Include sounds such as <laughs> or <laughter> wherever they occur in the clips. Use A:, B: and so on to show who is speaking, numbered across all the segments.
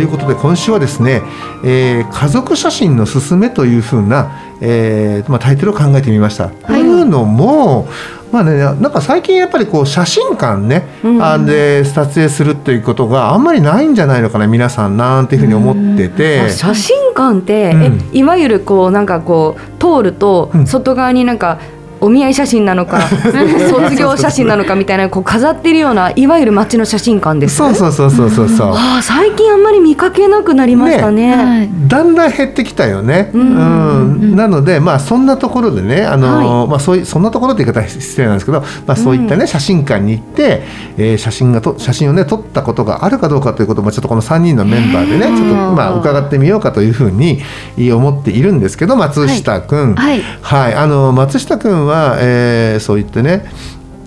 A: い、ということで今週はですね、えー家族写真のすすめというふうな、えーまあ、タイトルを考えてみました。というのも、まあね、なんか最近やっぱりこう写真館ね、あんで撮影するっていうことがあんまりないんじゃないのかな皆さんなんていうふうに思ってて。
B: 写真館って、
A: うん。
B: えいわゆるこうなんかこう通ると
A: うん。
B: 外側になんかお見合い写真なのか <laughs> 卒業写真なのかみたいなこう飾ってるようないわゆる街の写真館です
A: そうそうそうそうそうそう。
B: ああ最近あんまり見かけなくなりましたね
C: はい。
A: だんだん減ってきたよね。う
B: うん
A: ん、なので、まあ、そんなところでね、あの、まあ、そういう、そんなところって言い方は失礼なんですけど。まあ、そういったね、写真館に行って、えー写真がと、写真をね、撮ったことがあるかどうかということも、ちょっとこの3人のメンバーでね、ちょっと、まあ、伺ってみようかというふうに思っているんですけど、松下くん。
C: はい
A: はい、あの、松下くんは、えーそう言ってね。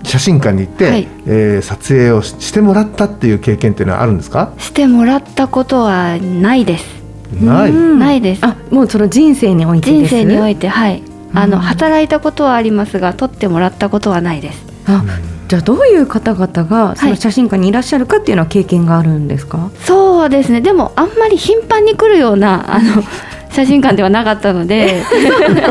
A: 写真館に行って、
C: はい
A: えー撮影をししてもらったっていう経験っていうのはあるんですか？
C: してもらったことはないです。
A: ない。
B: うん
C: ないです。
B: あもうその人生において
C: 人
B: です
C: 生において、はい。あの
B: うん
C: 働いたことはありますが、撮ってもらったことはないです。
B: あじゃあどういう方々がその写真館にいらっしゃるかっていうのは経験があるんですか、
C: そうですね。でもあんまり頻繁に来るようなあの写真館ではなかったので、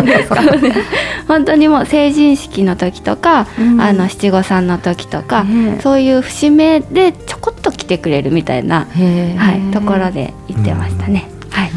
C: <laughs> 本当にもう成人式の時とか、
B: うん。
C: あの七五三の時とか、そういう節目でちょこっと来てくれるみたいな、はい、ところで行ってましたね。はい。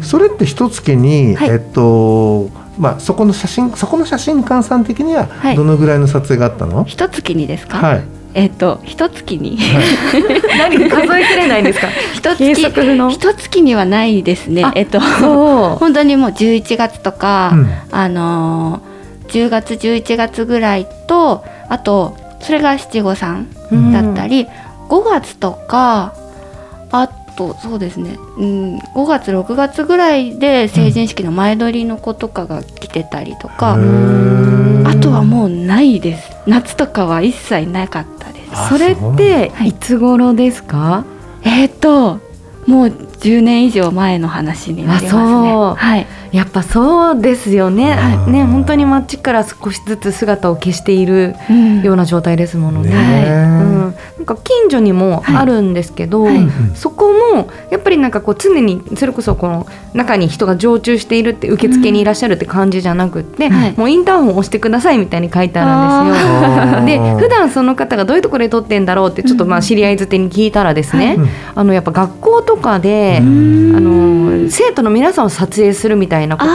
A: それって一月に、
C: はい。
A: えっとまあそこの写真そこの写真館さん的には
C: はい
A: どのぐらいの撮影があったの？
C: 一月にですか？
A: はい。
C: えっ、と一月に <laughs>
B: 何数えきれないんですか？
C: 一
B: 計
C: 月一月にはないですね
B: あ。
C: えっと本当にもう11月とか、
A: うん
C: あのー、10月11月ぐらいとあとそれが七五三
B: うん
C: だったり、5月とかあとそうですね、うん、5月6月ぐらいで成人式の前撮りの子とかが来てたりとか、
A: へー。
C: あとはもうないです。夏とかは一切なかったです。
A: あ
B: それってい。つ頃ですか、
C: えっ、ともう10年以上前の話になりますね。
B: あそう。
C: はい
B: やっぱそうですよね、
A: はい
B: ね本当に街から少しずつ姿を消している
C: うん。
B: ような状態ですものね。うん、なんか近所にもあるんですけど、
C: はい。はい。
B: そこもやっぱりなんかこう常にそれこそこの中に人が常駐しているって受付にいらっしゃるって感じじゃなくって、
C: はい。
B: もうインターホン押してくださいみたいに書いてあるんですよ。で普段その方がどういうところで撮ってんだろうってちょっとまあ知り合いづてに聞いたらですね、
A: うん。
B: あのやっぱ学校とかで、
C: うん。
B: あの生徒の皆さんを撮影するみたいなこと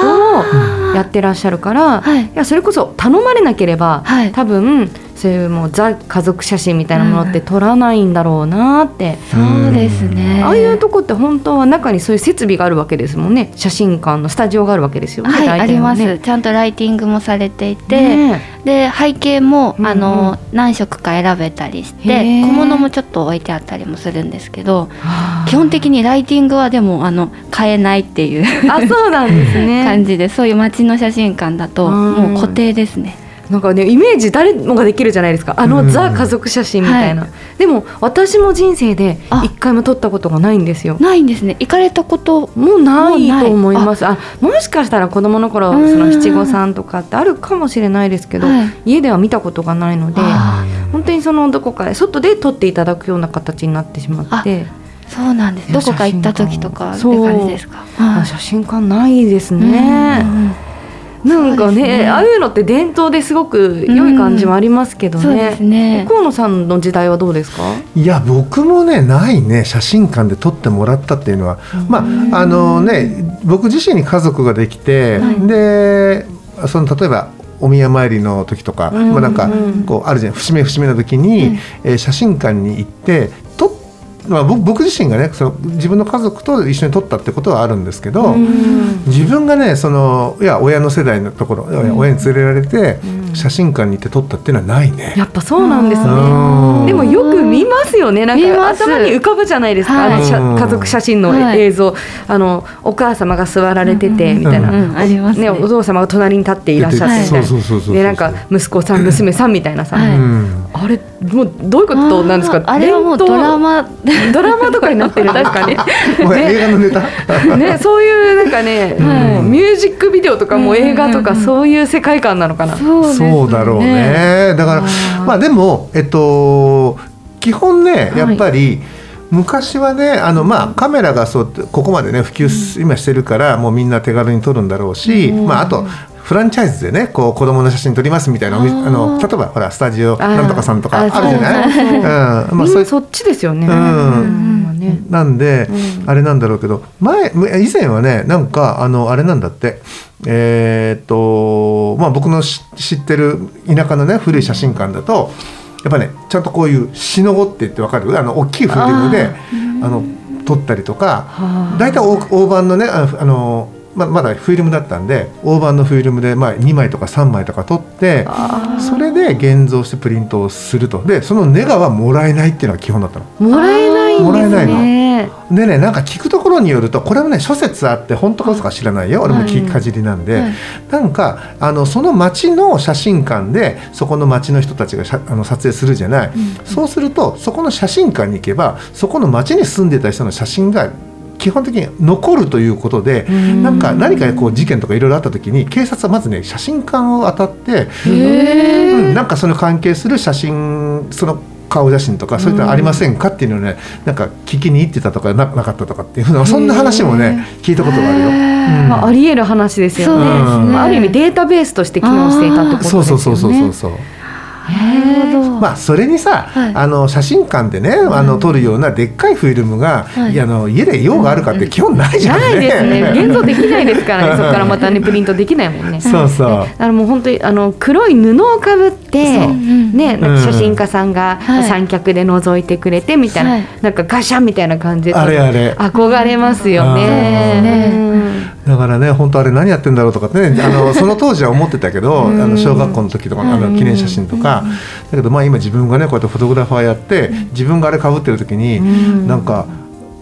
B: をやってらっしゃるから、
C: はい。
B: いやそれこそ頼まれなければ、
C: はい。
B: 多分そういうもうザ家族写真みたいなものって撮らないんだろうなって、
C: そうですね。
B: ああいうとこって本当は中にそういう設備があるわけですもんね。写真館のスタジオがあるわけですよね。
C: はい、
B: 大
C: あります、ちゃんとライティングもされていて、
B: ね。
C: で背景も、
B: うんうん。
C: あの何色か選べたりし
B: へ
C: て
B: ー
C: 小物もちょっと置いてあったりもするんですけど
B: はあ。
C: 基本的にライティングはでもあの変えないっていう
B: あそうなんですね。<laughs>
C: 感じでそういう街の写真館だと
B: うん。
C: もう固定ですね。
B: なんかねイメージ誰もができるじゃないですか。あの、
A: うん。
B: ザ家族写真みたいな、
C: は
B: でも私も人生で
C: あ。
B: 一回も撮ったことがないんですよ。
C: ないんですね。行かれたこと
B: もうないと思います。あもしかしたら子供の頃
C: うん
B: その七五三とかってあるかもしれないですけど、
C: はい。
B: 家では見たことがないので
C: あ
B: 本当にそのどこかで外で撮っていただくような形になってしまって。
C: そうなんです。どこか行った時とかって感じですか？
B: あ
C: はい。
B: 写真館ないです
C: うん
B: ね。なんかね
C: ね。
B: ああいうのって伝統ですごく良い感じもありますけど
C: そうですね。
B: 河野さんの時代はどうですか？
A: いや僕もねないね写真館で撮ってもらったっていうのはまああのね僕自身に家族ができて、
B: はい。
A: でその例えばお宮参りの時とか、
B: うん
A: まあ、なんか
B: うん
A: こうあるじゃん節目節目の時に、えー写真館に行ってまあ、僕僕自身がねその自分の家族と一緒に撮ったってことはあるんですけど、
B: うん。
A: 自分がねそのいや親の世代のところ、親に連れられて、写真館に行って撮ったっていうのはないね。
B: やっぱそうなんですね。
A: うん。
B: でもよく見ますよね。なんか頭に浮かぶじゃないですか、
C: はい。
B: あの家族写真の
C: はい。
B: 映像、あのお母様が座られててみたいな、
A: うん
C: うん。ありますね。
B: ね、お父様が隣に立っていらっしゃってみたいな。
A: そうそうそうそうそう。
B: でなんか息子さん娘さんみたいなさ、
C: はい
A: うん。
B: あれもうどういうことなんですか？
C: あれはもうドラマ。
B: ドラマとかになってるんですかね？<laughs>
A: お前映画のネタ？<laughs>
B: ねそういうなんかね、もうミュージックビデオとかもう映画とかそういう世界観なのかな、
C: そう
A: そうだろうね。だからまあでもえっと基本ねやっぱり、昔はねあのまあカメラがそうここまでね普及す今してるからもうみんな手軽に撮るんだろうし、まああとフランチャイズでねこう子供の写真撮りますみたいなあの例えばほらスタジオなんとかさんとかあるじゃない？うん。まあそういう
B: なそっちですよね。
A: うん。なんで、あれなんだろうけど前以前はねなんかあのあれなんだってえーっとまあ僕のし知ってる田舎のね古い写真館だとやっぱねちゃんとこういうしのごって言ってわかる？あの大きいフィルムであの撮ったりとか
B: はあ。
A: 大体大大判のねああのままだフィルムだったんで大判のフィルムで、まあ、2枚とか3枚とか撮ってそれで現像してプリントをすると。でそのネガはもらえないっていうのが基本だったの。
B: もらえない
A: ない
B: ですね。
A: でねなんか聞くところによるとこれもね諸説あって本当か嘘か知らないよ。俺も聞きかじりなんで、
C: はい。
A: なんかあのその町の写真館でそこの町の人たちが写あの撮影するじゃない、そうするとそこの写真館に行けばそこの町に住んでた人の写真が基本的に残るということで、なんか何かこう事件とかいろいろあった時に警察はまずね写真館を当たって、うんなんかその関係する写真その顔写真とかそういったのありませんかっていうのをねなんか聞きに行ってたとかななかったとかっていうふうなそんな話もね聞いたことがあるよ。うん
B: まあ、あり得る話ですよね。あ、ある意味データベースとして機能していたってことですよね。
A: そうそうそうそうそうまあそれにさ、
C: はい
A: あの写真館でねあの撮るようなでっかいフィルムが、
C: はい
A: いやあの家で用があるかって基本ないじゃ。
B: ないですね。<laughs> 現像できないですからね。そこからまたねプリントできないもんね。<laughs>
A: そうそう。
B: だからもう本当にあの黒い布をかぶってね、なんか写真家さんが
C: はい。
B: 三脚で覗いてくれてみたいな、
C: はい。
B: なんかガシャンみたいな感じで
A: あれあれ。
B: 憧れますよね。
A: だからね本当あれ何やってんだろうとかってねあの <laughs> その当時は思ってたけどあの小学校の時とかあの記念写真とか。だけどまあ今自分がねこうやってフォトグラファーやって自分があれかぶってる時になんか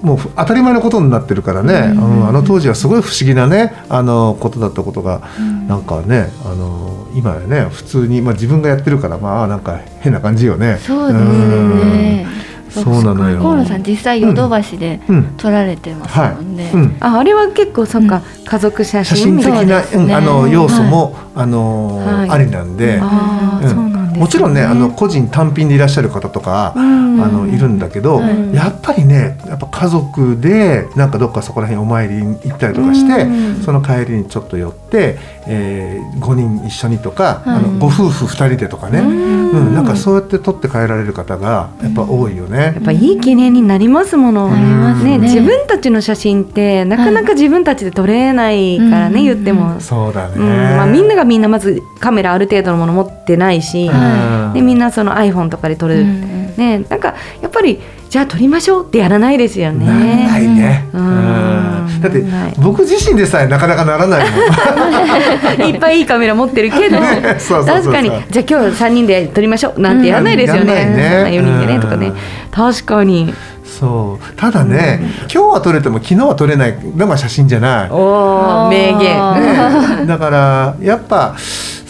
A: もう当たり前のことになってるからね、うん。あの当時はすごい不思議なねあのことだったことがなんかねあの今やね普通に、まあ、自分がやってるからまあなんか変な感じよね。
C: そうですね。
A: うん。そうなのよ。
C: 河野さん実際ヨドバシで
A: うん。
C: 撮られてます
A: はい
C: もんね、
A: うん。
B: ああれは結構そっか、家族写
A: 写
B: 真
A: 真的な、あの要素も、あのー
B: はい。
A: ありなんで、
B: ああ、
A: うん。
B: そうね、
A: もちろんねあの個人単品でいらっしゃる方とか、
B: ん。
A: あのいるんだけど、
C: はい。
A: やっぱりねやっぱ家族でなんかどっかそこら辺お参りに行ったりとかして、
B: うん。
A: その帰りにちょっと寄って、えー、5人一緒にとか、あ
C: はい。
A: のご夫婦2人でとかね、うん。なんかそうやって取って帰られる方がやっぱ多いよね。
B: やっぱいい記念になりますもの。
C: なりますね
B: 自分たちの写真ってなかなか自分たちで撮れないからね、
C: はい。
B: 言っても。
A: そうだね、
B: うん。まあ、みんながみんなまずカメラある程度のもの持ってないし、
A: うん。
B: でみんなその iPhone とかで撮る、
C: うん。
B: ねなんかやっぱりじゃあ撮りましょうってやらないですよね。
A: ないね。
B: うん。
A: うんだって僕自身でさえなかなかならないもん。<laughs>
B: いっぱいいいカメラ持ってるけど
A: ねそうそうそうそう。
B: 確かに。じゃあ今日3人で撮りましょうなんてやらないですよね,、
A: ね。
B: そんな4人でねとかね。
A: うん。
B: 確かに。
A: そう。ただね、今日は撮れても昨日は撮れない。のが写真じゃない。
B: おお名言。
C: あ
A: ね。だからやっぱ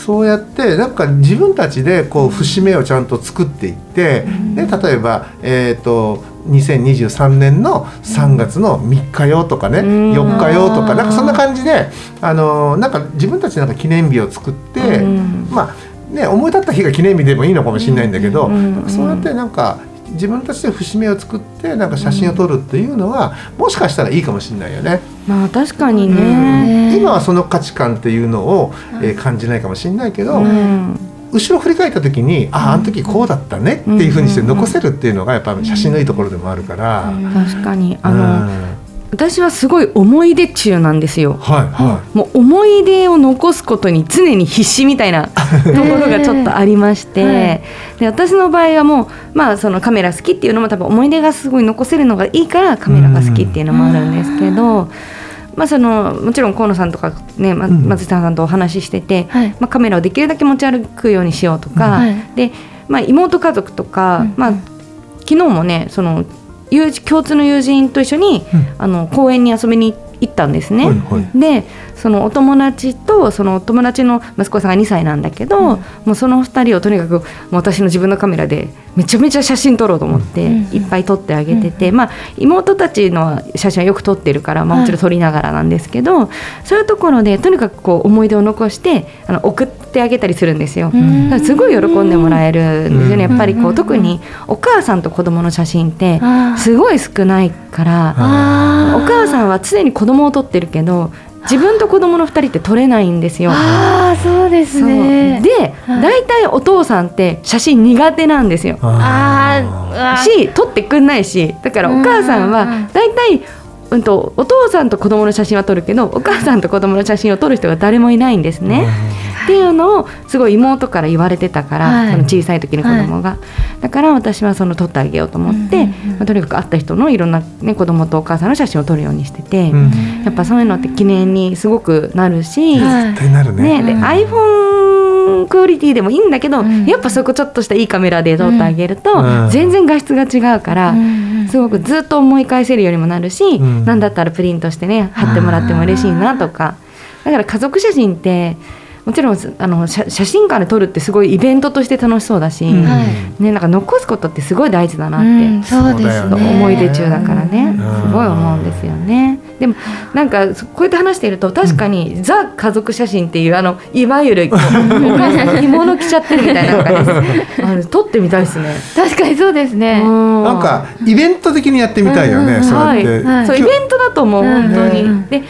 A: そうやってなんか自分たちでこう節目をちゃんと作っていって、ね、例えば、えー、と2023年の3月の3日よとかね、
B: ん。
A: 4日よとかなんかそんな感じであのなんか自分たちなんか記念日を作って、
B: うん。
A: まあね思い立った日が記念日でもいいのかもしれないんだけど、
B: うん。
A: そうやってなんか自分たちで節目を作ってなんか写真を撮るっていうのは、もしかしたらいいかもしれないよね。
B: まあ確かに
A: うん。
B: ね、
A: 今はその価値観っていうのを、えー感じないかもしれないけど、
B: うん
A: 後ろ振り返った時にあああの時こうだったねっていうふうにして残せるっていうのがやっぱ写真のいいところでもあるから。
B: 確かに。あの、
A: うん
B: 私はすごい思い出中なんですよ。
A: はいは
B: もう思い出を残すことに常に必死みたいな <laughs> ところがちょっとありまして、
C: はい。
B: で私の場合はもう、まあ、そのカメラ好きっていうのも多分思い出がすごい残せるのがいいからカメラが好きっていうのもあるんですけど、まあ、そのもちろん河野さんとか、ね松下さんとお話ししてて、
C: はい。
B: まあ、カメラをできるだけ持ち歩くようにしようとか、
C: はい。
B: でまあ、妹家族とか、
C: うん。
B: まあ、昨日もねその友人共通の友人と一緒に、
A: うん。
B: あの公園に遊びに行ったんですね。
A: はいはい。
B: でそのお友達とそのお友達の息子さんが2歳なんだけど、もうその2人をとにかく私の自分のカメラでめちゃめちゃ写真撮ろうと思って、
C: うん。
B: いっぱい撮ってあげてて、まあ、妹たちの写真はよく撮ってるから、まあ、もちろん撮りながらなんですけど、そういうところでとにかくこう思い出を残してあの送ってあげたりするんですよ。すごい喜んでもらえるんですよね、
A: うん。
B: やっぱりこ
C: うん。
B: う特にお母さんと子供の写真ってすごい少ないから。お母さんは常に子供を撮ってるけど自分と子供の2人って撮れないんですよ。
C: あーそうですね。
B: で
C: はい。
B: 大体お父さんって写真苦手なんですよ。
C: あ
B: し撮ってくんないしだからお母さんは
C: うんうんうん
B: とお父さんと子供の写真は撮るけどお母さんと子供の写真を撮る人が誰もいないんですね。っていうのをすごい妹から言われてたから、
C: はい。
B: その小さい時の子供が、だから私はその撮ってあげようと思って、
C: うんうんうん。
B: まあ、とにかく会った人のいろんな、ね、子供とお母さんの写真を撮るようにしてて、
A: うん。
B: やっぱそういうのって記念にすごくなるし、
C: はい
A: 絶対なるね。
B: ね、で
C: うん。
B: iPhone クオリティでもいいんだけど、
C: うん。
B: やっぱそこちょっとしたいいカメラで撮ってあげると、
A: うん。
B: 全然画質が違うから、
C: うん
B: すごくずっと思い返せるようにもなるし、
A: ん。
B: なんだったらプリントしてね貼ってもらっても嬉しいなとか。だから家族写真ってもちろんあの写写真館で撮るってすごいイベントとして楽しそうだし、
A: うん。
C: はい。
B: ね、なんか残すことってすごい大事だなって。
C: うんそうですね。
B: 思い出中だからね、
A: うん。
B: すごい思うんですよね。でもなんかそこうやって話していると確かに、ザ家族写真っていうあのいわゆる <laughs> お母さんが着物着ちゃってるみたいなのがです。<laughs> あの撮ってみたいですね。
C: 確かにそうですね。
B: な
A: なんかイベント的にやってみたいよね、
C: うん。
A: そうやって、
C: はい。はい。
B: そうイベントだと思う、
C: うん。
B: 本当に。
C: うん。
B: で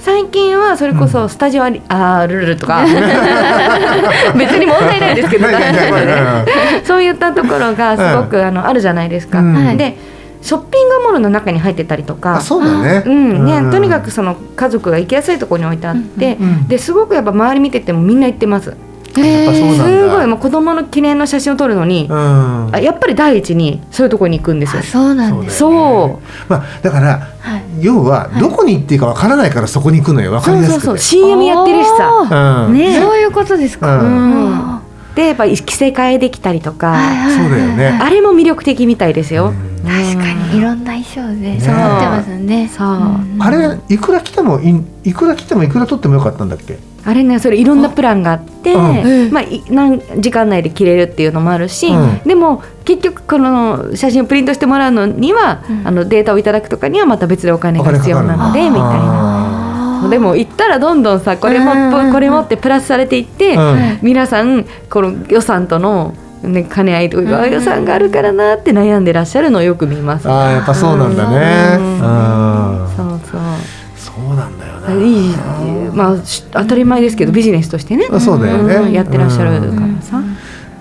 B: 最近はそれこそスタジオアリあールルルとか。<laughs> 別に問題ないですけど。<laughs> そういったところがすごく、あのあるじゃないですか。
A: うん。
B: でショッピングモールの中に入ってたりとか。
A: あそうだね、
B: うん。ね、とにかくその家族が行きやすいところに置いてあって、
A: うん。
B: ですごくやっぱ周り見ててもみんな行ってます。
A: やっぱそうなんだ。
B: すごい。もう子供の記念の写真を撮るのに、
A: うん。
B: あやっぱり第一にそういうところに行くんですよ。
C: あ。そうなんです
B: そう
A: まあ、だから、
C: はい。
A: 要はどこに行っていいかわからないからそこに行くのよわか
B: そ
A: りやすくて。
B: うそうそう CM やってるしさ。
A: うん。
B: ね。
C: そういうことですか。
A: うん。
C: うん。
B: でやっぱ着せ替えできたりとか、
A: そうだよね。
B: あれも魅力的みたいですよ。
C: 確かにいろんな衣装で
A: ね。
C: 揃ってますね。
B: そう。
C: うん
A: あれいくら来てもいいくら来てもいくら取ってもよかったんだっけ？
B: あれねそれいろんなプランがあって、
A: うん。
B: まあ、い何時間内で着れるっていうのもあるし、
A: うん。
B: でも結局この写真をプリントしてもらうのには、
C: うん。
B: あのデータをいただくとかにはまた別でお金が必要なのでみたいな。
A: な
B: でも行ったらどんどんさこれも
C: うん。
B: これもってプラスされていって、
A: うん。
B: 皆さんこの予算との、ね、兼ね合いとか、
C: うん。
B: 予算があるからなって悩んでらっしゃるのをよく見ます。
A: あーやっぱそうなんだね。
B: うん。
A: うん。
B: そうそう。
A: そうなんだよな。い
B: いまあし当たり前ですけどビジネスとしてね、
A: あそうだよね。
B: ん。やってらっしゃるからさ、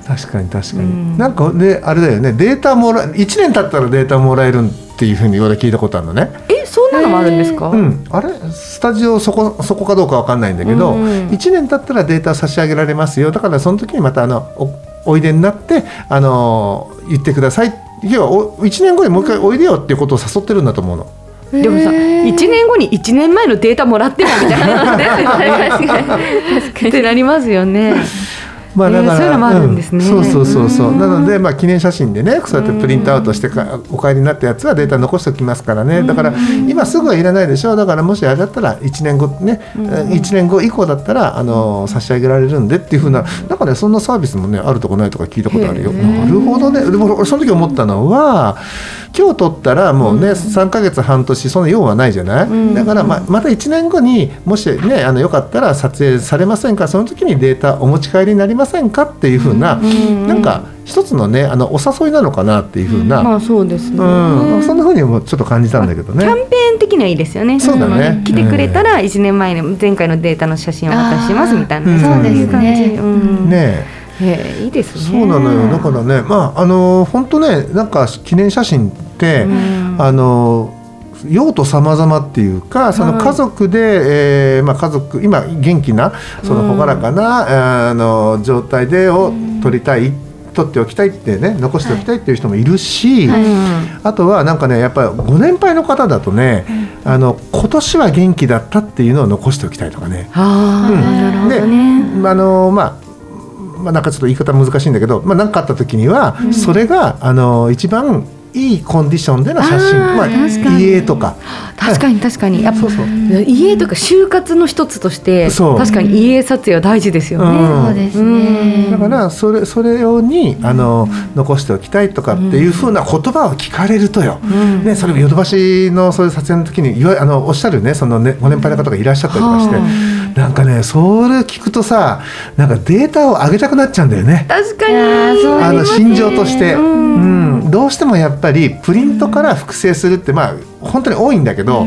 A: 確かに確かに、
B: うん。
A: なんかであれだよね。データもら1年経ったらデータもらえるっていうふうに俺聞いたことあるのね。
B: えそんなのもあるんですか、
A: うん、あれ？スタジオそこそこかどうかわかんないんだけど、
B: うん
A: 1年経ったらデータ差し上げられますよ。だからその時にまたあのおおいでになってあの言ってください。要はお1年後にもう一回おいでよっていうことを誘ってるんだと思うの。
B: でもさ
C: へー。
B: 1年後に1年前のデータもらってもみたいなですよね
C: 確かに。確かに。
B: ってなりますよね。
A: まあ
B: えーそういうのもあるんですね。
A: そうそうそうそう。
C: うん。
A: なので、まあ、記念写真でねそうやってプリントアウトしてかお帰りになったやつはデータ残しておきますからね。だから今すぐはいらないでしょだからもしあれだったら1年後ね、1年後以降だったらあの差し上げられるんでっていうふうななんかねそんなサービスもねあるとこないとか聞いたことあるよ。なるほどね。でも俺その時思ったのは今日撮ったらもうね、3ヶ月半年その用はないじゃない、だからままた1年後にもしねあのよかったら撮影されませんか？その時にデータお持ち帰りになりませんかっていうふうな、なんか一つのねあのお誘いなのかなっていうふうな、
B: まあそうですね。
A: うん。そんなふうにもちょっと感じたんだけどね。
B: キャンペーン的にはいいですよね。
A: そうだね。
B: ん来てくれたら1年前に前回のデータの写真をお渡ししますみたいな、そういう感じ。
C: そうですね
B: うん。
A: ね
B: え。えいいですね。
A: そうなのよ。だからねまああの本当ねなんか記念写真って、
B: うん。
A: あの用途様々っていうかその家族で、えーまあ、家族今元気なその朗らかな、あの状態でを取りたい、取っておきたいってね残しておきたいっていう人もいるし、あとはなんかねやっぱりご年配の方だとね、あの今年は元気だったっていうのを残しておきたいとかね。で
B: ね。
A: あのまあまあ、なんかちょっと言い方難しいんだけど、まあ、何かあった時には、それがあの一番いいコンディションでの写真。まあ、
B: 確かに。
A: 家とか。
B: 確かに確かに。やっぱ
A: そうそう。
B: 家とか就活の一つとして確かに家撮影は大事ですよね。
A: うん。
C: そうですね。
A: だからそれそれ用にあの残しておきたいとかっていうふうな言葉を聞かれるとよ、
B: ん。
A: ね、それヨドバシのそういう撮影の時にいわあのおっしゃるねそのねご年配の方がいらっしゃったりとかして、
B: は
A: なんかねそれ聞くとさなんかデータを上げたくなっちゃうんだよね。
B: 確か
C: いやーそう
A: あの心情として、
B: う
A: うんんどうしてもやっぱりプリントから複製するってまあ本当に多いんだけど、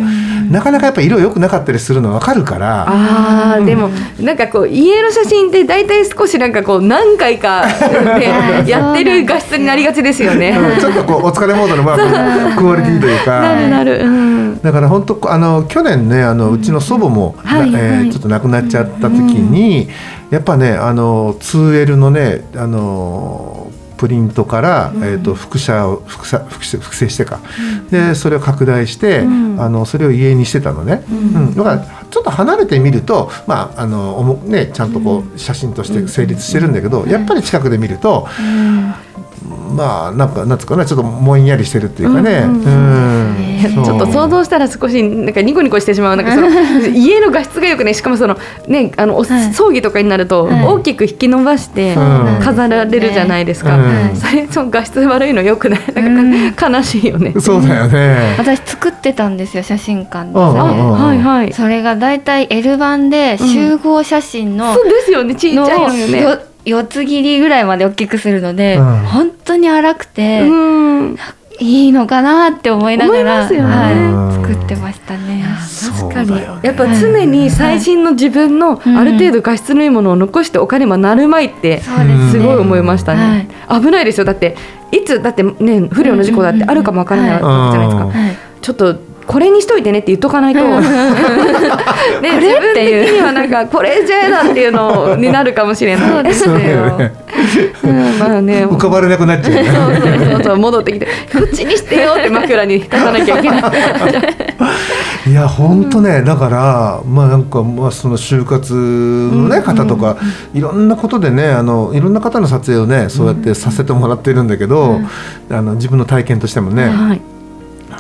A: なかなかやっぱ色良くなかったりするの分かるから。
B: ああ、
A: うん
B: でもなんかこう家の写真って大体少しなんかこう何回か <laughs> でやってる画質になりがちですよね。
A: うんちょっとこうお疲れモードのまあクオリティというか。
B: なるなる。うん。
A: だから本当あの去年ねあのうちの祖母も、
B: はい
A: なえー
B: はい
A: ちょっと亡くなっちゃった時に、やっぱねあの 2L のねあのプリントから、えー、と複写を複写複写複製してか、でそれを拡大して、あのそれを家にしてたのね、うん。だからちょっと離れてみると、まああのね、ちゃんとこう写真として成立してるんだけど、やっぱり近くで見ると、まあなんかなんつうかなちょっともんやりしてるっていうかね、
B: うん
A: うん
B: ちょっと想像したら少しなんかニコニコしてしまうなんかその <laughs> 家の画質がよくねしかもそのねあのお
C: はい。
B: 葬儀とかになると
C: はい。
B: 大きく引き伸ばして
A: うん。
B: 飾られるじゃないですか、
A: うん。
B: それその画質悪いのよくない？<laughs> なんか悲しいよね、
A: そうだよね。
C: 私作ってたんですよ写真館で。
B: はいはい。
C: それがだいたい L 版で集合写真の
B: そうですよね。ちっちゃ
C: の
B: いのよね
C: よ四つ切りぐらいまで大きくするので、
A: うん。
C: 本当に荒くて、
B: うん。
C: いいのかなって思いながら、
B: ますよね。
C: はい、作ってましたね。
B: 確かに。
A: ね。
B: やっぱ常に最新の自分の
C: うん。
B: ある程度画質のいいものを残しておかねばなるまいって
C: す
B: ごい思いましたね、危ないですよ。だっていつだってね不良の事故だってあるかもわからないわけじゃないですか、ちょっとこれにしといてねって言っとかないと、<laughs> ね、自分的にはなんかこれじゃえだっていうのになるかもしれない。
C: そうです
A: よ。
C: よ。
A: ね。
B: うんまあね。
A: 浮かばれなくなっちゃう。
B: そうそうそうそう戻ってきてこっちにしてよって枕に立たなきゃいけない。<laughs>
A: いや本当ね、だからまあなんかまあその就活のね、方とかいろんなことでねあのいろんな方の撮影をねそうやってさせてもらってるんだけど、あの自分の体験としてもね、
B: はい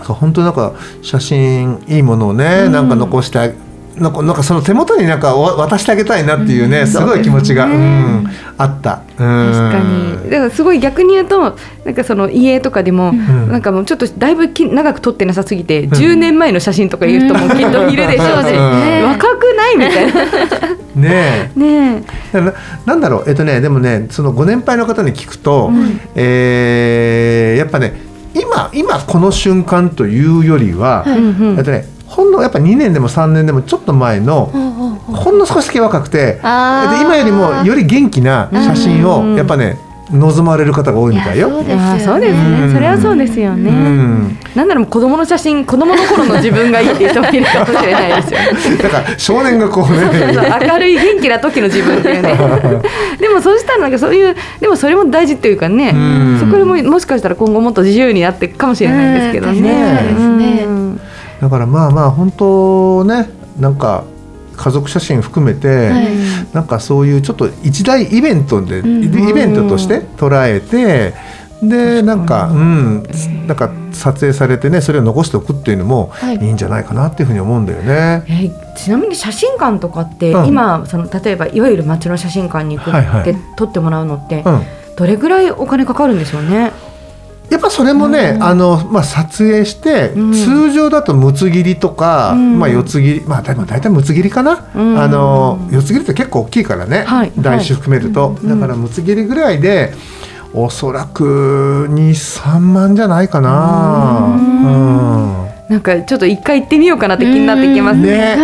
A: 本当なんか写真いいものをね、なんか残してあなんかなんかその手元になんかわ渡してあげたいなっていうね、すごい気持ちが、うんあった。うん。
B: 確かに。だからすごい逆に言うとなんかその家とかでも、
A: ん。
B: なんかもうちょっとだいぶき長く撮ってなさすぎて、10年前の写真とかいう人もきっといるでしょうし、
A: うん。
B: 若くないみたいな。
A: ねえ。<laughs>
B: ね
A: ななんだろう？えっとねでもねそのご年配の方に聞くと、えーやっぱね今今この瞬間というよりは、
B: え、うんうん
A: えっとねほんのやっぱ2年でも3年でもちょっと前の、ほんの少しだけ若くてで今よりもより元気な写真
B: うん
A: をやっぱね望まれる方が多いみたいよ。
C: そうです
B: あーそうですね、
A: うん。
B: それはそうですよね、
A: うん。
B: なんなら子供の写真子供の頃の自分がいいって人もいるかもしれないですよ <laughs>
A: だから少年がこうね。
B: 明るい元気な時の自分っていうね。<laughs> でもそうしたらなんかそういうでもそれも大事っていうかね
A: うん。
B: そこでももしかしたら今後もっと自由になっていくかもしれないですけどね。
C: うん確かにそうですね。
B: うん。
A: だからまあまあ本当ねなんか家族写真含めて、
C: はい。
A: なんかそういうちょっと一大イベントで、
C: ん。
A: イベントとして捉えてでなんかうんなんか撮影されてねそれを残しておくっていうのも
C: はい。
A: いいんじゃないかなっていうふうに思うんだよね。
B: えちなみに写真館とかって、
A: うん。
B: 今その例えばいわゆる街の写真館に行く
A: はいはい。
B: って撮ってもらうのって、
A: うん。
B: どれぐらいお金かかるんでしょうね？
A: やっぱそれもね、あのまあ、撮影して、
B: うん。
A: 通常だとむつ切りとか、
B: うん。
A: まあ、四つ切りまあ大体大体むつ切りかな、
B: うん。
A: あの四つ切りって結構大きいからね、
B: はい。
A: 台紙含めると、だからむつ切りぐらいでおそらく23万じゃないかな。
B: うん。
A: うん。
B: なんかちょっと一回行ってみようかなって気になってきますね。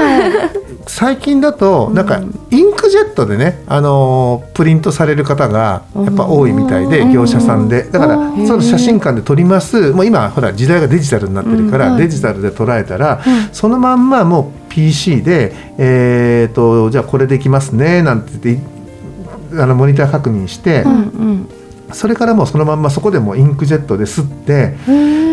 A: ね、最近だとなんかインクジェットでね、あのープリントされる方がやっぱ多いみたいで
B: うん。
A: 業者さんで。だから
B: うん
A: その写真館で撮ります。もう今ほら時代がデジタルになってるから、
B: うん
A: デジタルで捉えたら、そのまんまもう PC で、えー、とじゃあこれできますねなんて言ってあのモニター確認して、
B: うん
A: それからもうそのまんまそこでもうインクジェットで吸って。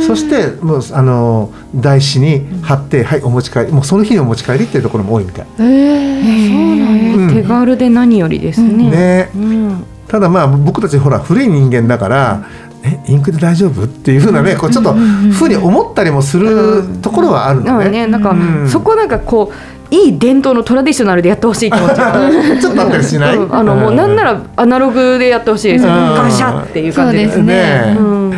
A: そしてもうあの台紙に貼って、はいお持ち帰りもうその日にお持ち帰りっていうところも多いみたい。
C: えー、そうなんです
A: うん
B: 手軽で何よりですね。
A: ね、
B: うん
A: ただまあ僕たちほら古い人間だから、えインクで大丈夫？っていうふうなねこうちょっとふうに思ったりもするところはあるのね。
B: ね、なんか、
A: うん。
B: そこなんかこういい伝統のトラディショナルでやってほしい気持ちが
A: ちょっとあったりしない、
B: うん。あのもうなんな
A: ら
B: らアナログでやってほしいですよ、
A: うん。
B: ガシャっていう感じ
C: そうですね。
A: ね
B: うん。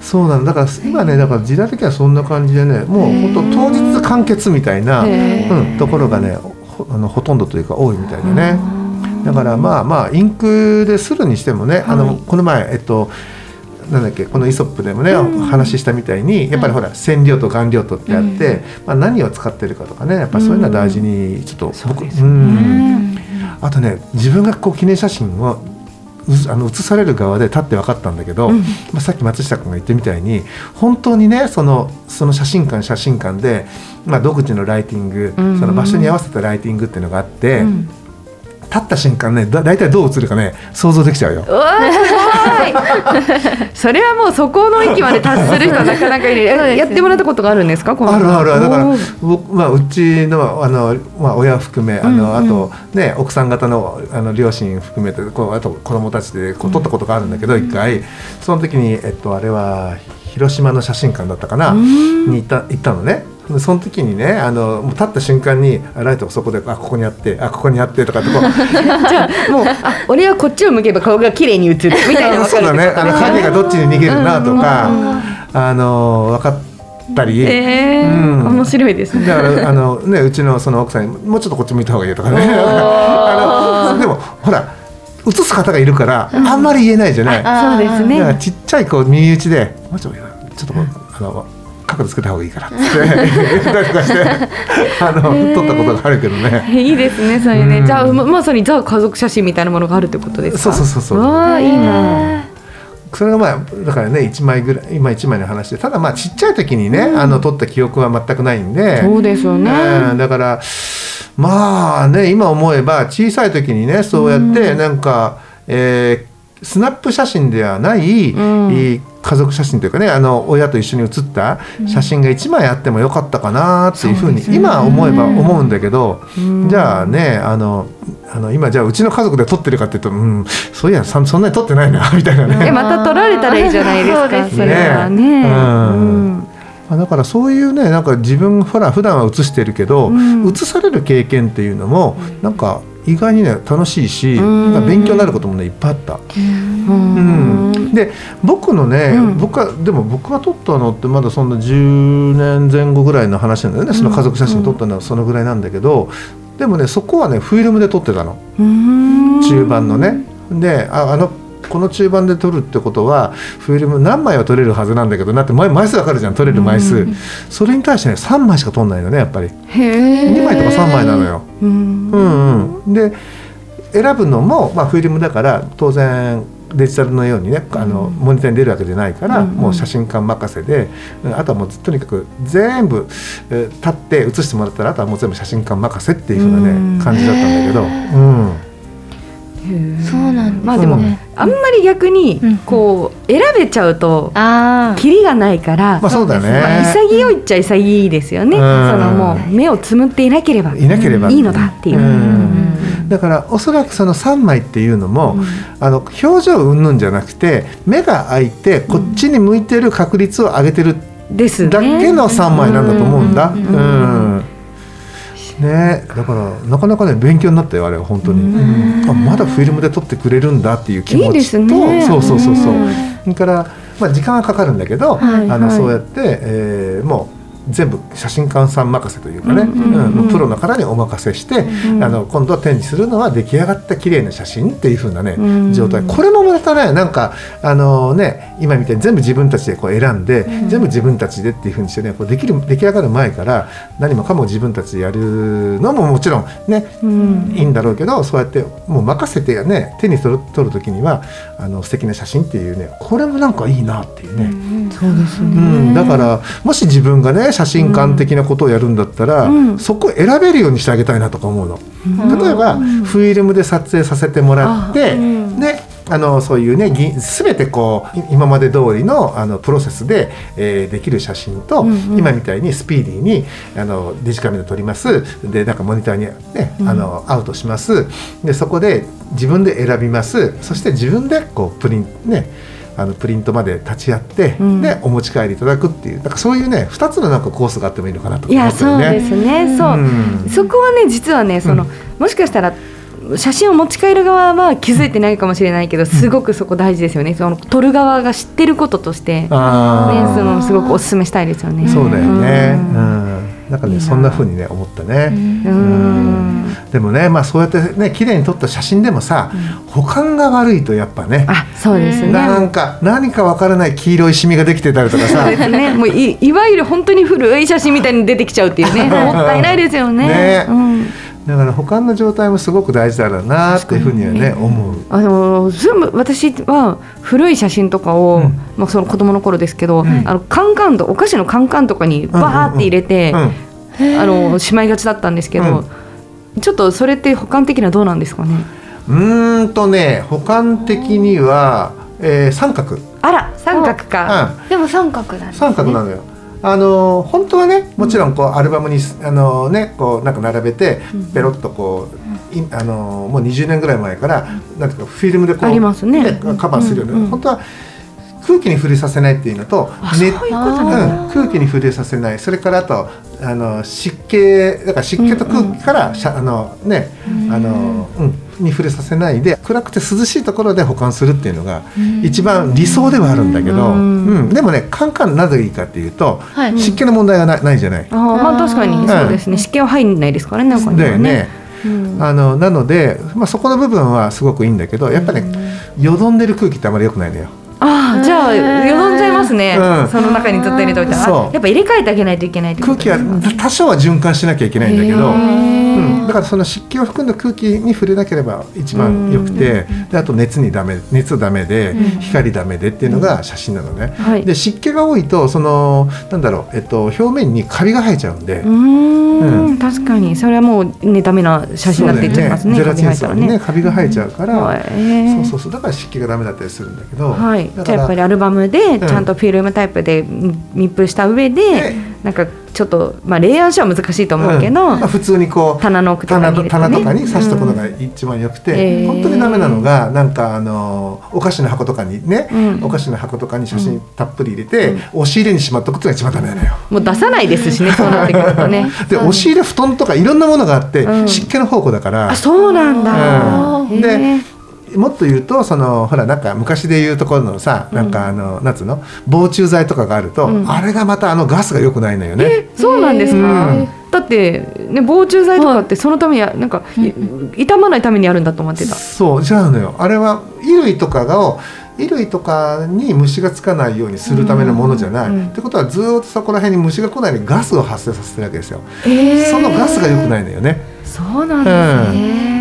A: そうなんだ。だから今ねだから時代的にはそんな感じでねもう本当当日完結みたいな、
B: へ
A: うん、ところがねほあのほとんどというか多いみたいでね。だからまあまあインクでするにしてもね、あ
B: はい。
A: のこの前えっとなんだっけこのイソップでもね、話したみたいにやっぱりほら染料と顔料とってあって、まあ、何を使ってるかとかねやっぱそういうのは大事にちょっと、
B: そうです
A: う
B: よ
A: ん。あとね自分がこう記念写真をうあの写される側で立って分かったんだけど、
B: うん。
A: まあ、さっき松下君が言ってみたいに本当にねそのその写真館写真館で、まあ、独自のライティング、
B: うん。
A: その場所に合わせたライティングっていうのがあって。
B: うん
A: 立った瞬間ねだ大体どう映るかね想像できちゃうよ。
B: うわーすごい。<laughs> それはもうそこの域まで達する人はなかなかいない、えやってもらったことがあるんですか？
A: あるあるだから僕、まあ、うちのあの、まあ、親含めあの、
B: うんうん。
A: あと、ね、奥さん方のあの両親含めてこうあと子供たちでこう撮ったことがあるんだけど一、回。その時に、えっと、あれは広島の写真館だったかな、
B: うん。
A: に行った行ったのね。でその時にねあのもう立った瞬間にあライトがそこであここにあってあここにあってとかってこう <laughs>
B: じゃあもうあ俺はこっちを向けば顔が綺麗に映る。みたいな
A: そうだね。あの影がどっちに逃げるなとか、あの分かったり。
B: えー
A: うん。
B: 面白いですね。
A: だからあのねうちのその奥さんにもうちょっとこっち向いた方がいいよとかね。<laughs> <laughs> あのでもほら映す方がいるからあんまり言えないじゃない、
C: あ
B: そうですね。
A: だからちっちゃいこう耳打ちでもうちょっとちょっとこうあの角度つけた方がいいからって。言ったりとかしてあの撮ったことがあるけどね。
B: いいですねそういうね、
A: うん。
B: じゃあままさにザ家族写真みたいなものがあるってことですか？
A: そうそうそうそう。
B: わあいいな。
A: それがまあだからね1枚ぐらい今1枚の話でただまあちっちゃい時にね、あの撮った記憶は全くないんで。
B: そうですよね、
A: うん。だからまあね今思えば小さい時にねそうやってなんか、えースナップ写真ではない、家族写真というかねあの親と一緒に写った写真が1枚あってもよかったかなっていうふうに今思えば思うんだけど、じゃあねあのあの今じゃあうちの家族で撮ってるかっていうと、うん、そういやそそんなに撮ってないなみたいなね。
B: えまた撮られたらいいじゃないですか
C: そうです
B: それはね
A: まあだからそういうねなんか自分ほら普段は映してるけど、
B: うん。
A: 映される経験っていうのもなんか意外にね楽しいし、勉強になることもねいっぱいあった。
B: うん。
A: うん。で僕のね、
B: うん。
A: 僕はでも僕が撮ったのってまだそんな10年前後ぐらいの話なんだよね、その家族写真撮ったのはそのぐらいなんだけど、でもねそこはねフィルムで撮ってたの。
B: うん。
A: 中盤のね。でああのこの中盤で撮るってことはフィルム何枚は撮れるはずなんだけどなって枚枚数わかるじゃん撮れる枚数、それに対してね3枚しか撮んないのねやっぱり。
B: へえ
A: 2枚とか3枚なのよ。
B: うん。
A: うんうん、で選ぶのも、まあ、フィルムだから当然デジタルのようにねあの、モニターに出るわけじゃないから、
B: うんうん。
A: もう写真館任せでうんあとはもうとにかく全部、えー立って写してもらったらあとはもう全部写真館任せっていう風なね、
B: うん。
A: 感じだったんだけど、うん、
C: そうなんですね。
B: まあでも、
A: うん。
B: あんまり逆に
C: うん。
B: こう選べちゃうとキリがないから、
A: まあそうだね。
B: まあ潔いっちゃ潔いですよね、
A: うん。
B: そのもう目をつむっていなければ
A: いなければ。
B: いいのだっていう、
A: うん。だからおそらくその3枚っていうのも、あの表情云々じゃなくて目が開いてこっちに向いてる確率を上げてる
B: ですね。
A: だけの3枚なんだと思うんだ。
B: う
A: うんんねだからなかなかね勉強になったよあれは本当に、うん。あまだフィルムで撮ってくれるんだっていう気持ちと
B: ね。
A: そうそうそうそう、
B: うん。
A: それから、まあ、時間はかかるんだけど、
B: はいはい。
A: あのそうやって、えーもう全部写真館さん任せというかね、
B: うん
A: プロの方にお任せして、
B: ん
A: あの今度は展示するのは出来上がった綺麗な写真っていう風なね、
B: うん。
A: 状態。これもまたねなんかあのね今みたいに全部自分たちでこう選んで、全部自分たちでっていう風にしてねこうできる出来上がる前から何もかも自分たちでやるのももちろんね、
B: うん。
A: いいんだろうけどそうやってもう任せてね手に取る取る時にはあの素敵な写真っていうねこれもなんかいいなっていうね。
B: そうですね。
A: うん、だからもし自分がね写真館的なことをやるんだったら、
B: うん。
A: そこを選べるようにしてあげたいなとか思うの。例えば、フィルムで撮影させてもらって、であのそういうねぎ全てこうい今まで通りのあのプロセスで、えーできる写真と、
B: うんうん。
A: 今みたいにスピーディーにあのデジカメで撮ります。でなんかモニターに、ねあのアウトします。でそこで自分で選びます。そして自分でこうプリンねあのプリントまで立ち会って、
B: うん。
A: でお持ち帰りいただくっていうなんかそういうね2つのなんかコースがあってもいいのかなと
B: いや
A: 思ってるね。
B: そうですね。そう、
A: うん。
B: そこはね実はねその、
A: うん
B: もしかしたら写真を持ち帰る側は気づいてないかもしれないけどすごくそこ大事ですよね。その撮る側が知ってることとして、ね、そのすごくお勧めしたいですよね。
A: そうだよね。
B: う
A: うん。ん。なんかね
B: いいな
A: そんな風にね思ったね。
B: うん
A: でもねまあそうやってね綺麗に撮った写真でもさ、保管が悪いとやっぱね。
B: あそうですね。
A: なんか何かわからない黄色いシミができてたりとかさ
B: ね。もういいわゆる本当に古い写真みたいに出てきちゃうっていうね。<laughs> もったいないですよね。
A: ね
B: うん。
A: だから保管の状態もすごく大事だろうなっていうふうにはね思う。
B: あの全部私は古い写真とかを、
A: うん
B: まあその子供の頃ですけど、
A: ん
B: あのカンカンとお菓子のカンカンとかにバーって入れて、
A: うん
B: あのしまいがちだったんですけど、ちょっとそれって保管的にはどうなんですかね？
A: うーんとね保管的には、えー三角。
B: あら三角か。
A: うん
C: でも三角だね
A: 三角なのよ。あの本当はねもちろんこうアルバムにあのねこうなんか並べてペロッとこういあのもう20年ぐらい前からなんていうかフィルムでこう
B: ありますね
A: カバーするよね、
B: うんうん
A: 本当は空気に触れさせないっていうのと
B: あそうんだ
A: うん、空気に触れさせない。それからあとあの湿気だから湿気と空気からしゃ、あのねあの、うん、に触れさせないで暗くて涼しいところで保管するっていうのが一番理想ではあるんだけど、
B: う
A: うん。んでもねカンカンなぜいいかっていうと、
C: はい
A: 湿気の問題がないないじゃない。
B: あーまあ確かにそうですね。湿気は入んないですからね中にはね。
A: だよね。
B: うん。
A: あのなので、まあ、そこの部分はすごくいいんだけどやっぱね、よどんでる空気ってあまり良くないのよ。
B: ああじゃあよどんじゃいますね、
A: うん。
B: その中にずっと入れといたら。やっぱ入れ替えてあげないといけないってこと
A: 空気は多少は循環しなきゃいけないんだけど、うん、だからその湿気を含んだ空気に触れなければ一番良くて、であと熱にダメ熱ダメで、光ダメでっていうのが写真なのね。
B: はい。
A: で湿気が多いとそのなんだろう、えっと、表面にカビが生えちゃうんで。
B: うーん
A: うん。
B: 確かに。それはもうねダメな写真になっていっちゃいますね。
A: そうだよゼラチン層にね。カビが生えちゃうから、
B: はい。
A: そうそうそう。だから湿気がダメだったりするんだけど、
B: はい、じゃあやっぱりアルバムで
A: ん。
B: ちゃんとフィルムタイプで密封した上で、
A: で
B: なんかちょっとまあ冷暗所は難しいと思うけど、
A: 普通にこう
B: 棚の奥とかに
A: 棚と棚とかに刺したことが一番よくて、
B: うん。
A: 本当にダメなのがなんかあのお菓子の箱とかにね、
B: うん。
A: お菓子の箱とかに写真たっぷり入れて、押し入れにしまっとくっていうのが一番ダメなのよ。
B: もう出さないですしね <laughs> そうなってくるとね。
A: で押し入れ布団とかいろんなものがあって、
B: うん。
A: 湿気の宝庫だから。
B: あ、そうなんだ、
A: でもっと言うとそのほらなんか昔で言うところのさ、なんかあのなんつうの？防虫剤とかがあると、
B: うん。
A: あれがまたあのガスが良くないのよね。
B: そうなんですか、
A: うん。
B: だってね防虫剤とかってそのためにはなんか、い傷まないためにあるんだと思ってた。
A: そうじゃあのよあれは衣類とかがを衣類とかに虫がつかないようにするためのものじゃない、
B: うん。
A: ってことはずーっとそこら辺に虫が来ないようにガスを発生させてるわけですよ、
B: え
A: そのガスが良くないのよね
B: そうなんですね、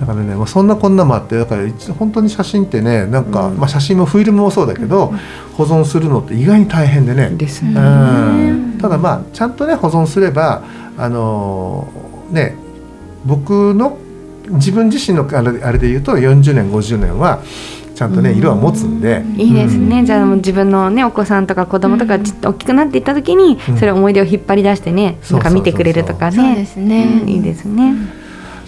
A: だからねもうそんなこんなもあってだから一本当に写真ってねなんか、まあ、写真もフィルムもそうだけど、保存するのって意外に大変でね、
B: ですね、
A: うん。ただまあちゃんとね保存すればあのーね僕の自分自身のあれあれで言うと40年50年はちゃんとね色は持つんで、
B: いいですね、じゃあもう自分のねお子さんとか子供とかちょっと大きくなっていった時に、
A: うん。
B: それ思い出を引っ張り出してね、なんか見てくれるとかね。
C: そうですね。
B: うん。いいですね、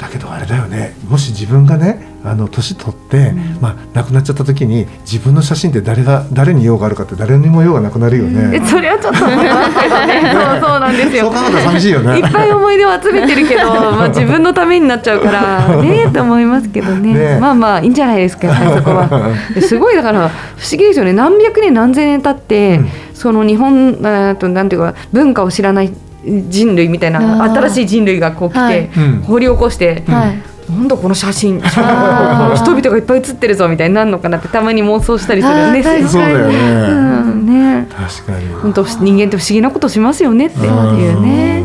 A: だけどあれだよね。もし自分がねあの年取って、まあ、亡くなっちゃった時に自分の写真って誰が誰に用があるかって誰にも用がなくなるよね。
B: えそれはちょっと思いますけどね。そうそうなんですよ。
A: 寂しいよね。
B: いっぱい思い出を集めてるけど、まあ、自分のためになっちゃうから <laughs> ねと思いますけどね。
A: ね
B: まあまあいいんじゃないですかやっぱりそこは。で <laughs> すごいだから不思議ですよね。何百年何千年経って、
A: うん。
B: その日本あとなんていうか文化を知らない人類みたいな新しい人類がこう来て、
C: はい。
A: うん。
B: 掘り起こして、
C: はい
B: なんだこの写真。<laughs> 人々がいっぱい写ってるぞみたいになるのかなってたまに妄想したりするよね。
C: あー確かに
A: そうだよ
B: う
A: ね。
B: ん。ね
A: 確かに。
B: 本当人間って不思議なことしますよねっていうね。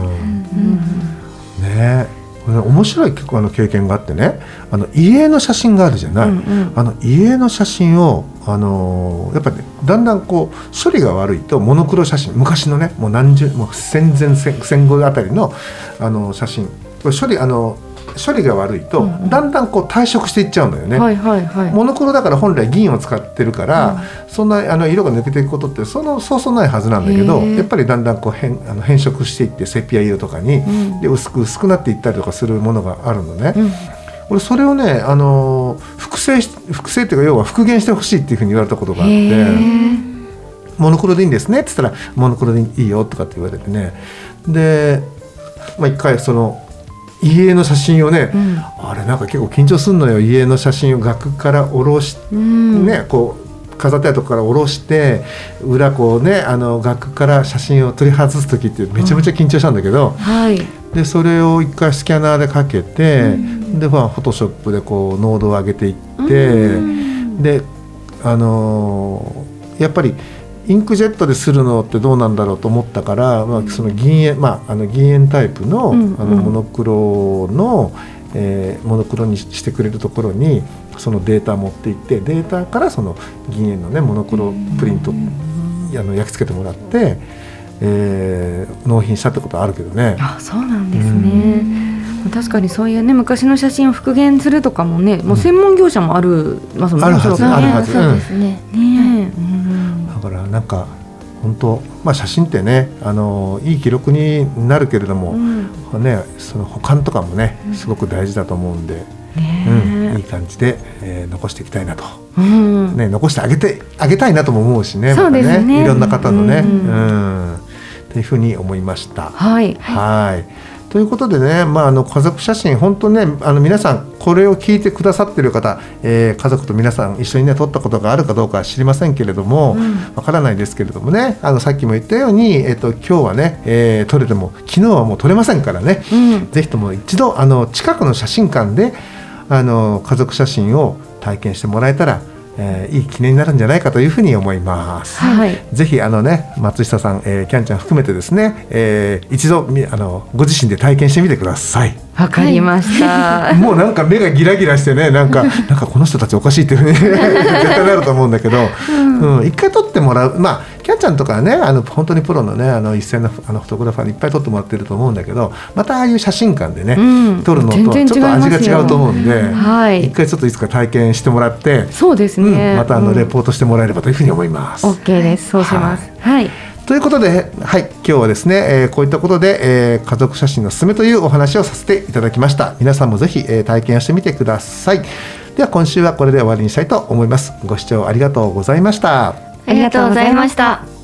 A: うん。ね面白い結構あの経験があってねあの家の写真があるじゃない、
B: うんうん。
A: あの家の写真をあのーやっぱねだんだんこう処理が悪いとモノクロ写真昔のねもう何十もう戦前戦戦後あたりのあの写真。これ処理あの処理が悪いと、
B: うんうん。
A: だんだんこう退色していっちゃうんだよね。
B: はいはいはい。
A: モノクロだから本来銀を使ってるから、そんなあの色が抜けていくことってそのそうそうないはずなんだけどやっぱりだんだんこう変あの変色していってセピア色とかに、
B: うん。
A: で薄く薄くなっていったりとかするものがあるのね。
B: うん。
A: 俺それをね、あのー複製し複製っていうか要は復元してほしいっていうふうに言われたことがあっ
B: へ
A: て
B: ー。
A: モノクロでいいんですねって言ったらモノクロでいいよとかって言われてね。で、まあ、一回その家の写真をね、
B: うん。
A: あれなんか結構緊張するのよ。家の写真を額から下ろし
B: うん。
A: ね、こう飾ってあるとこから下ろして裏こうねあの額から写真を取り外す時ってめちゃめちゃ緊張したんだけど、
B: はい。
A: でそれを一回スキャナーでかけて、でまあフォトショップでこう濃度を上げていって、であのーやっぱりインクジェットでするのってどうなんだろうと思ったから、まあ、その銀塩、まあ、あの銀塩タイプの,、あのモノクロの、えーモノクロにしてくれるところにそのデータを持っていってデータからその銀塩のねモノクロプリント、あの焼き付けてもらって、えー納品したってことはあるけどね。
B: あそうなんですね。確かにそういうね昔の写真を復元するとかもね、もう専門業者もあるますもんね。
A: あるはず
B: ね。
A: あるはず。
C: そうですね。
B: ね。え、うん
A: だからなんか本当まあ写真ってねあのいい記録になるけれども、
B: うん。
A: ねその保管とかもねすごく大事だと思うんで、
B: ね
A: うん、いい感じで、えー残していきたいなと、
B: うん。
A: ね、残してあげてあげたいなとも思うしね
B: そうですね。
A: またいろんな方のね、
B: う
A: うんん。っていうふうに思いました。
B: はい。
A: はいということでね、まあ、あの家族写真、本当ね、あの皆さん、これを聞いてくださっている方、えー家族と皆さん一緒にね、撮ったことがあるかどうかは知りませんけれども、わ、からないですけれどもね、あのさっきも言ったように、えっ、と、今日はね、えー撮れても、昨日はもう撮れませんからね、
B: うん。
A: ぜひとも一度、あの近くの写真館で、あの家族写真を体験してもらえたら、えーいい記念になるんじゃないかというふうに思います。
B: はい。
A: ぜひあのね松下さん、えーキャンちゃん含めてですね、えー一度みあのご自身で体験してみてください。
B: わかりました。
A: もうなんか目がギラギラしてねなんか <laughs> なんかこの人たちおかしいっていうふうに絶対なると思うんだけど、うん一回撮ってもらうまあキャンちゃんとかはねあの本当にプロのねあの一斉のあのフォトグラファーにいっぱい撮ってもらってると思うんだけどまたああいう写真館でね、
B: うん
A: 撮るのとちょっと味が違うと思うんで、
B: はい
A: 一回ちょっといつか体験してもらって、
B: そうです
A: うん
B: ね。
A: またあの
B: うん
A: レポートしてもらえればというふうに思います。
B: オッケーです。そうします。はい。
A: ということで、はい、今日はですね、えーこういったことで、えー家族写真のすすめというお話をさせていただきました。皆さんもぜひ、えー体験をしてみてください。では今週はこれで終わりにしたいと思います。ご視聴ありがとうございました。
C: ありがとうございました。